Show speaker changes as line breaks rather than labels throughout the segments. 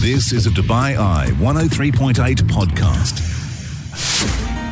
This is a Dubai Eye 103.8 podcast.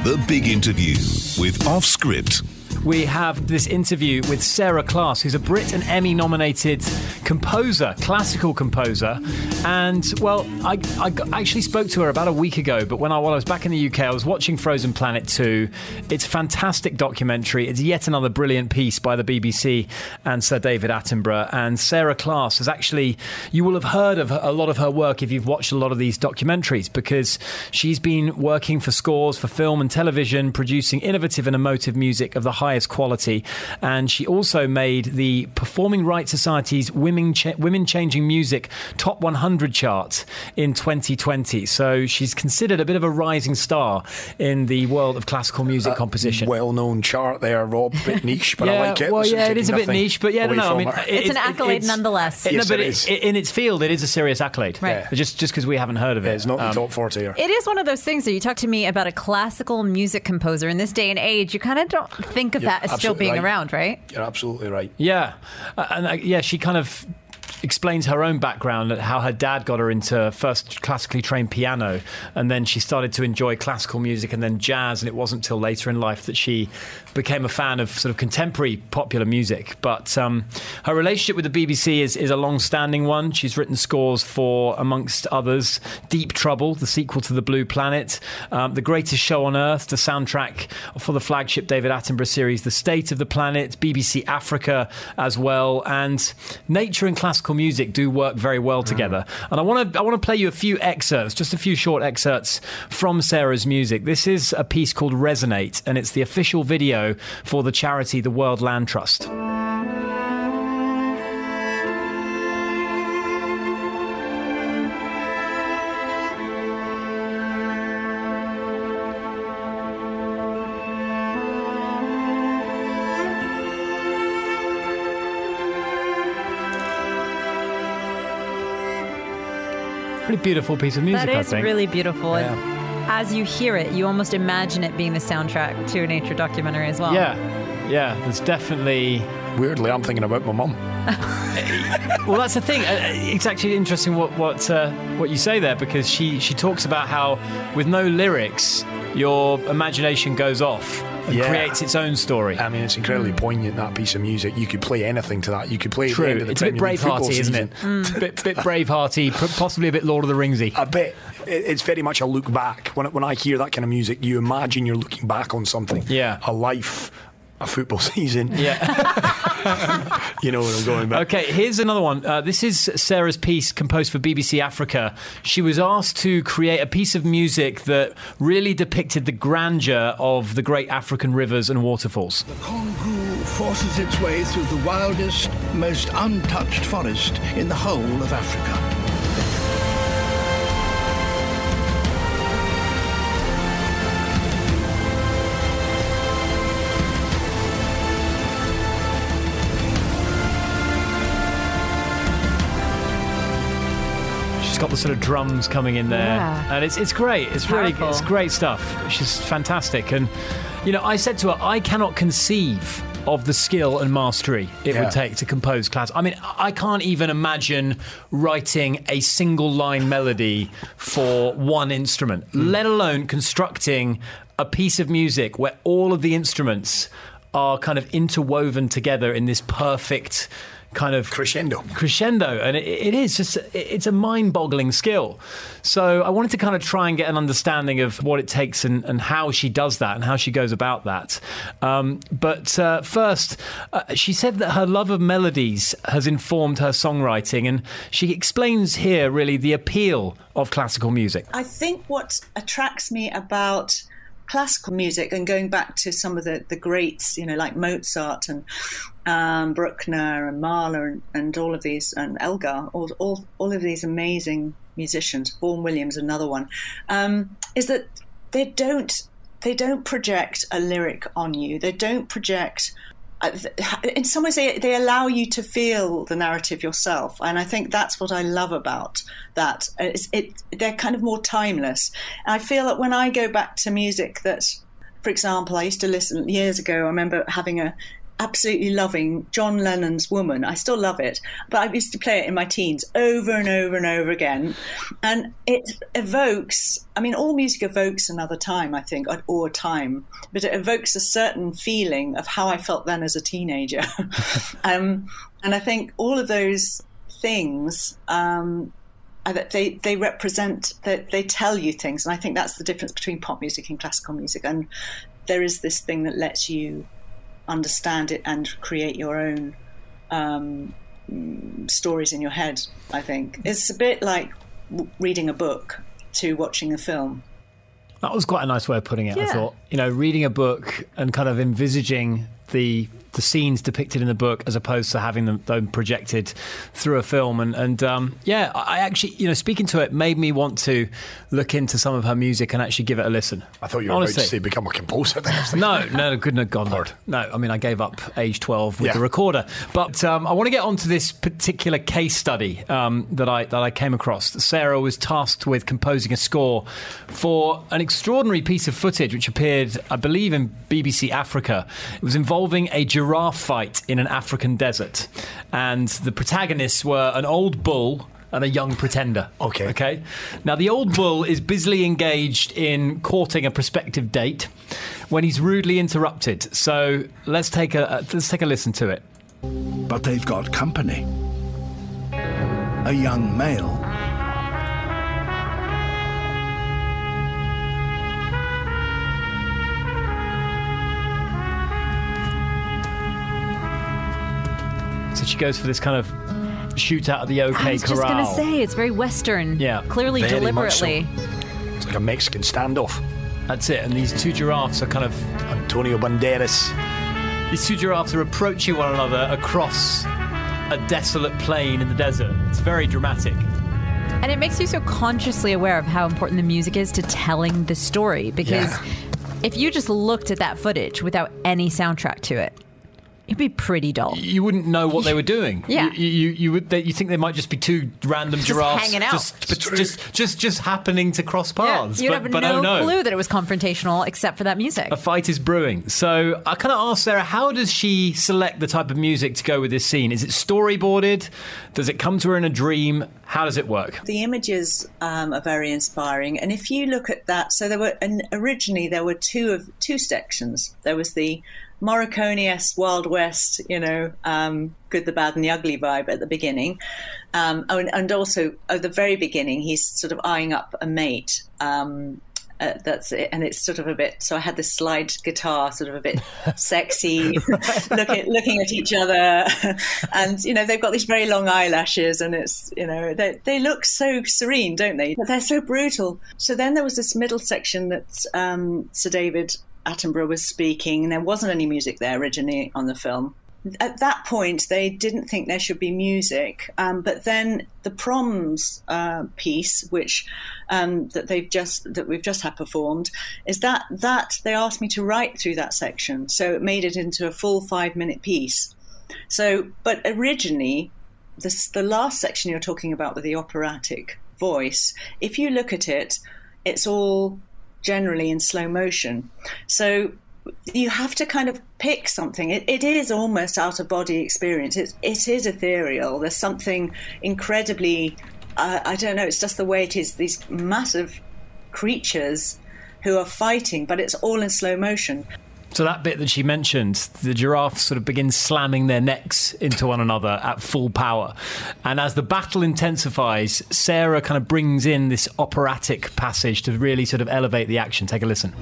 The big interview with Off Script.
We have this interview with Sarah Class, who's a Brit and Emmy nominated composer, classical composer. And, well, I, I actually spoke to her about a week ago, but when I, while I was back in the UK, I was watching Frozen Planet 2. It's a fantastic documentary. It's yet another brilliant piece by the BBC and Sir David Attenborough. And Sarah Class has actually, you will have heard of a lot of her work if you've watched a lot of these documentaries, because she's been working for scores for film and television, producing innovative and emotive music of the highest quality. And she also made the Performing Rights Society's Women, Cha- Women Changing Music Top 100 chart in 2020. So she's considered a bit of a rising star in the world of classical music composition.
well-known chart there, Rob. Bit niche, but I like it.
Well, yeah, it
taking
is a bit niche, but yeah, no, no. I
from
mean,
her.
it-
It's an accolade nonetheless.
No,
Yes,
but
it
it-
is.
in its field, it is a serious accolade.
Right. Yeah.
Just just because we haven't heard of it.
Yeah, it's not
Um,
the top 40 here.
It is one of those things that you talk to me about a classical music composer in this day and age. You kind of don't think of
You're
that as still being
right.
around, right?
You're absolutely right.
Yeah, Uh, and uh, yeah, she kind of explains her own background and how her dad got her into first classically trained piano and then she started to enjoy classical music and then jazz and it wasn't till later in life that she became a fan of sort of contemporary popular music. But um, her relationship with the BBC is, is a long-standing one. She's written scores for amongst others Deep Trouble the sequel to The Blue Planet um, The Greatest Show on Earth the soundtrack for the flagship David Attenborough series The State of the Planet BBC Africa as well and nature and classical music do work very well mm. together. And I want to I want to play you a few excerpts just a few short excerpts from Sarah's music. This is a piece called Resonate and it's the official video for the charity the World Land Trust pretty beautiful piece of music
That
I think
really beautiful. And as you hear it, you almost imagine it being the soundtrack to a nature documentary as well.
yeah yeah there's definitely
Weirdly, I'm thinking about my mum.
Well, that's the thing. Uh, It's actually interesting what what uh, what you say there because she she talks about how with no lyrics, your imagination goes off and
Yeah.
creates its own story.
I mean, it's incredibly hmm. poignant, that piece of music. You could play anything to that. You could play at the end of the
It's a bit
Premier League
Bravehearty, isn't it?
season.
It's a bit, bit Bravehearty, p- possibly a bit Lord of the Ringsy.
A bit. It's very much a look back. When, when I hear that kind of music, you imagine you're looking back on something.
Yeah.
A life, a football season.
Yeah.
You know where I'm going back.
Okay, here's another one. Uh, this is Sarah's piece composed for BBC Africa. She was asked to create a piece of music that really depicted the grandeur of the great African rivers and waterfalls.
The Congo forces its way through the wildest, most untouched forest in the whole of Africa.
She's got the sort of drums coming in there,
Yeah.
and it's it's great. It's really
Powerful.
it's great stuff. She's fantastic, and you know, I said to her, I cannot conceive of the skill and mastery it
Yeah.
would take to compose class. I mean, I can't even imagine writing a single line melody for one instrument, hmm. let alone constructing a piece of music where all of the instruments are kind of interwoven together in this perfect kind of
Crescendo.
crescendo. And it, it is just it's a mind-boggling skill. So i wanted to kind of try and get an understanding of what it takes and, and how she does that and how she goes about that. Um, but uh, first uh, she said that her love of melodies has informed her songwriting and she explains here really the appeal of classical music.
I think what attracts me about classical music and going back to some of the, the greats, you know, like Mozart and um, Bruckner and Mahler and, and all of these, and Elgar, all, all, all of these amazing musicians, Vaughan Williams, another one, um, is that they don't they don't project a lyric on you. They don't project. Uh, In some ways, they, they allow you to feel the narrative yourself, and I think that's what I love about that. It's, it they're kind of more timeless. And I feel that when I go back to music that, for example, I used to listen years ago. I remember having a absolutely loving John Lennon's Woman. I still love it, but I used to play it in my teens over and over and over again. And it evokes, I mean, all music evokes another time, I think, or time, but it evokes a certain feeling of how I felt then as a teenager. um, and I think all of those things um, that they, they represent that they tell you things and i think that's the difference between pop music and classical music and there is this thing that lets you understand it and create your own um, stories in your head. I think it's a bit like reading a book to watching a film.
That was quite a nice way of putting it.
Yeah.
I thought, you know, reading a book and kind of envisaging the the scenes depicted in the book as opposed to having them, them projected through a film. And, and um, yeah, I actually, you know, speaking to it made me want to look into some of her music and actually give it a listen.
I thought you were
Honestly.
about to say become a composer. Then. I was thinking,
No, no, good no, God, no.
Lord.
no. I mean, I gave up age twelve with
Yeah.
the recorder, but um, I want to get onto this particular case study um, that I that I came across. Sarah was tasked with composing a score for an extraordinary piece of footage which appeared, I believe, in BBC Africa. It was involving a giraffe fight in an African desert, and the protagonists were an old bull. And a young pretender.
Okay.
Okay. Now, the old bull is busily engaged in courting a prospective date when he's rudely interrupted. So let's take a uh, let's take a listen to it.
But they've got company. A young male.
So she goes for this kind of shootout at the OK
I was just going to say, it's very Western.
Yeah,
Clearly,
very much so.
deliberately.
It's like a Mexican standoff.
That's it. And these two giraffes are kind of
Antonio Banderas.
these two giraffes are approaching one another across a desolate plain in the desert. It's very dramatic.
And it makes you so consciously aware of how important the music is to telling the story. Because
Yeah.
if you just looked at that footage without any soundtrack to it, it'd be pretty dull.
You wouldn't know what they were doing.
Yeah.
You you, you would they, you think they might just be two random giraffes
hanging out.
just but just just just happening to cross paths.
Yeah, You'd
but,
have
but
no
oh no.
clue that it was confrontational except for that music.
a fight is brewing. So I kind of asked Sarah, how does she select the type of music to go with this scene? Is it storyboarded? Does it come to her in a dream? How does it work?
The images um, are very inspiring, and if you look at that, so there were and originally there were two of two sections. There was the Morricone-esque Wild West, you know, um, good, the bad, and the ugly vibe at the beginning, um, oh, and, and also at the very beginning, he's sort of eyeing up a mate. Um, uh, that's it, and it's sort of a bit. So I had this slide guitar, sort of a bit sexy, looking looking at each other, and you know they've got these very long eyelashes, and it's you know they they look so serene, don't they? But they're so brutal. So then there was this middle section that um, Sir David Attenborough was speaking, there wasn't any music there originally on the film. At that point, they didn't think there should be music, um, but then the proms uh, piece, which um, that they've just that we've just had performed, is that that they asked me to write through that section, so it made it into a full five minute piece. So, but originally, this, the last section you're talking about with the operatic voice, if you look at it, it's all generally in slow motion. So you have to kind of pick something. It, it is almost out of body experience. It, it is ethereal. There's something incredibly, uh, I don't know, it's just the way it is. These massive creatures who are fighting, but it's all in slow motion.
So that bit that she mentioned, the giraffes sort of begin slamming their necks into one another at full power. And as the battle intensifies, Sarah kind of brings in this operatic passage to really sort of elevate the action. Take a listen.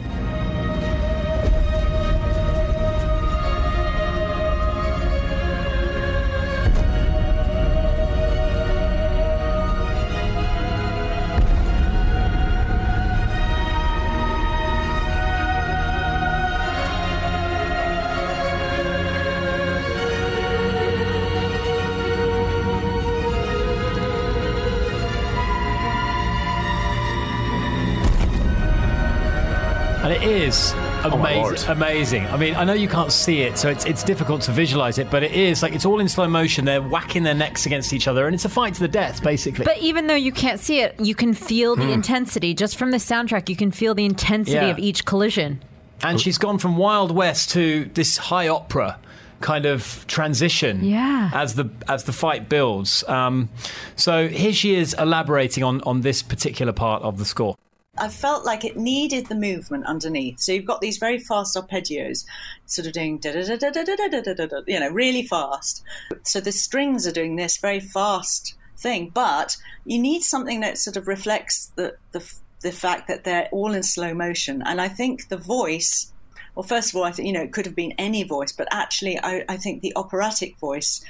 Is
Oh
amazing.
Lord.
amazing. I mean, I know you can't see it, so it's it's difficult to visualize it, but it is like it's all in slow motion. They're whacking their necks against each other, and it's a fight to the death, basically.
But even though you can't see it, you can feel the intensity. Just from the soundtrack, you can feel the intensity.
Yeah.
of each collision.
and she's gone from Wild West to this high opera kind of transition
Yeah.
as the as the fight builds. Um, so here she is elaborating on on this particular part of the score.
I felt like it needed the movement underneath. So you've got these very fast arpeggios, sort of doing da da da da da da da da da da, you know, really fast. So the strings are doing this very fast thing, but you need something that sort of reflects the the the fact that they're all in slow motion. And I think the voice. Well, first of all, I think you know it could have been any voice, but actually, I, I think the operatic voice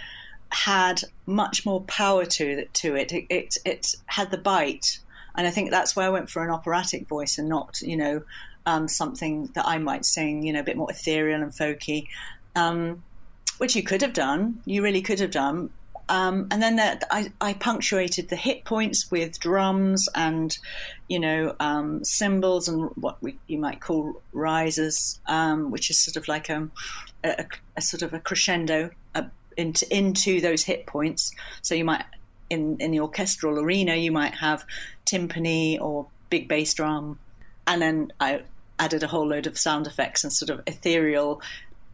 had much more power to. To it, it, it, it had the bite, and I think that's why I went for an operatic voice and not, you know, um, something that I might sing, you know, a bit more ethereal and folky, um, which you could have done. You really could have done. Um, and then the, I, I punctuated the hit points with drums and, you know, um, cymbals and what we, you might call risers, um, which is sort of like a, a, a sort of a crescendo uh, into into those hit points. So you might in in the orchestral arena you might have timpani or big bass drum, and then I added a whole load of sound effects and sort of ethereal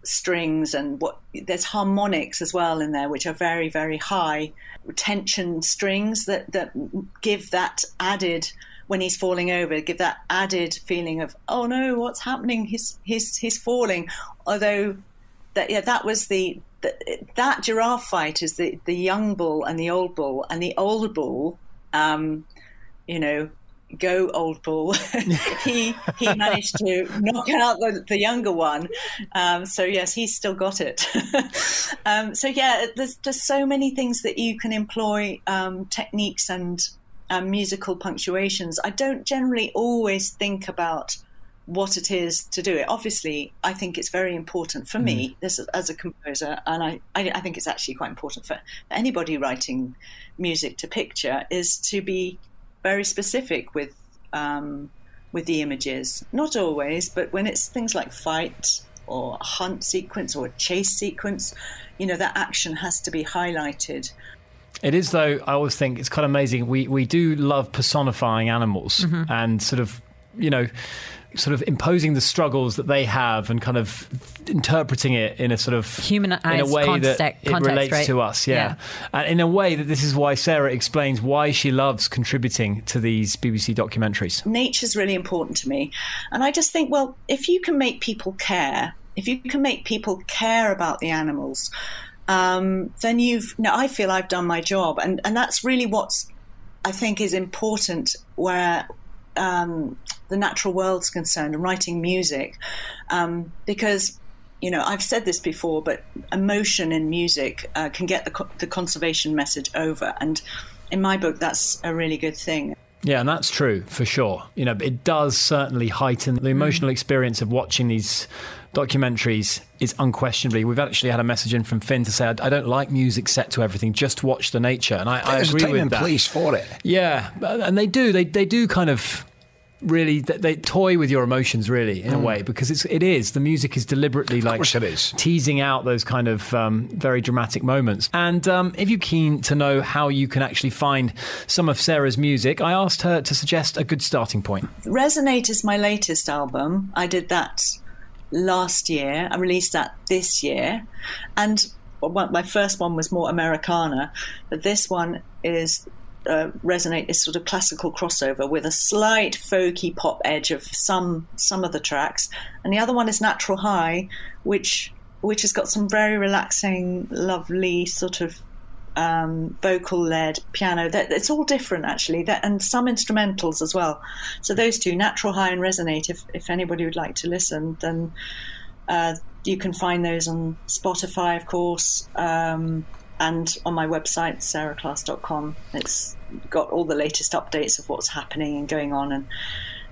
strings and what there's harmonics as well in there which are very very high tension strings that that give that added when he's falling over give that added feeling of oh no what's happening? He's he's he's falling. Although that yeah that was the, that giraffe fight is the the young bull and the old bull and the old bull um you know go old bull. He he managed to knock out the, the younger one. Um, so yes he's still got it. Um, so yeah there's just so many things that you can employ um, techniques and um, musical punctuations. I don't generally always think about what it is to do it obviously i think it's very important for me this, as a composer and I, I, I think it's actually quite important for anybody writing music to picture is to be very specific with um, with the images. Not always, but when it's things like fight or a hunt sequence or a chase sequence, you know that action has to be highlighted.
It is, though. I always think it's kind of amazing. We we do love personifying animals and sort of, you know, sort of imposing the struggles that they have and kind of interpreting it in a sort of
Humanized
in a way
context-
that it
context,
relates
right?
to us. Yeah.
Yeah.
and in a way that this is why Sarah explains why she loves contributing to these BBC documentaries.
Nature's really important to me, and I just think, well, if you can make people care, if you can make people care about the animals, um, then you've. No, I feel I've done my job, and and that's really what's I think is important where um, the natural world's concerned and writing music, um, because you know I've said this before, but emotion in music uh, can get the, co- the conservation message over, and in my book, that's a really good thing.
Yeah, and that's true for sure. You know, it does certainly heighten the emotional mm. experience of watching these documentaries is unquestionably. We've actually had a message in from Finn to say, I I don't like music set to everything, just watch the nature. And I, I agree with
and
that.
place for it.
Yeah, and they do. They they do kind of really they, they toy with your emotions really in a way because it's it is the music is deliberately like
Mm. it is.
teasing out those kind of um, very dramatic moments. And um, if you're keen to know how you can actually find some of Sarah's music, I asked her to suggest a good starting point.
Resonate is my latest album. I did that last year. I released that this year. And well, my first one was more Americana, but this one is uh, Resonate is sort of classical crossover with a slight folky pop edge of some some of the tracks, and the other one is Natural High, which which has got some very relaxing, lovely sort of um, vocal led piano. That it's all different actually, and some instrumentals as well. So those two, Natural High and Resonate. If if anybody would like to listen, then uh, you can find those on Spotify, of course, um, and on my website sarahclass.com. It's got all the latest updates of what's happening and going on, and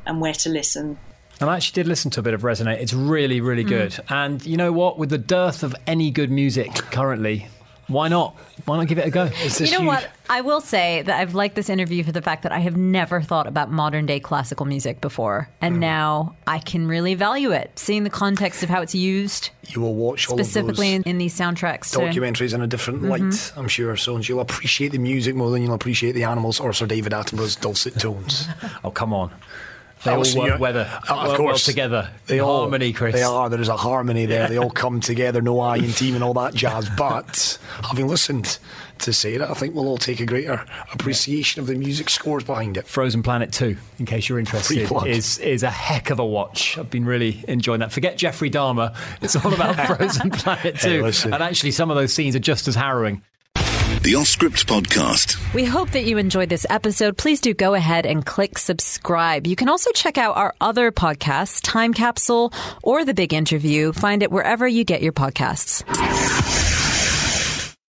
and where to listen.
And I actually did listen to a bit of Resonate. It's really, really mm. good. And you know what? With the dearth of any good music currently, why not? Why not give it a go?
You know what? I will say that I've liked this interview for the fact that I have never thought about modern day classical music before. And now I can really value it, seeing the context of how it's used,
You will watch all
specifically
of
in, in these soundtracks.
those
to-
documentaries in a different
Mm-hmm.
light, I'm sure. So and you'll appreciate the music more than you'll appreciate the animals or Sir David Attenborough's dulcet tones.
Oh, come on. They all work, weather,
uh, of
work well
course.
together.
They all,
harmony, Chris.
They are. There is a harmony there. They all come together, no I team and all that jazz. But having listened to Sarah, I think we'll all take a greater appreciation of the music scores behind it.
Frozen Planet 2, in case you're interested, is is a heck of a watch. I've been really enjoying that. Forget Jeffrey Dahmer. It's all about Frozen Planet 2.
Hey,
and actually, some of those scenes are just as harrowing.
The Off Script Podcast.
We hope that you enjoyed this episode. Please do go ahead and click subscribe. You can also check out our other podcasts, Time Capsule or The Big Interview. Find it wherever you get your podcasts.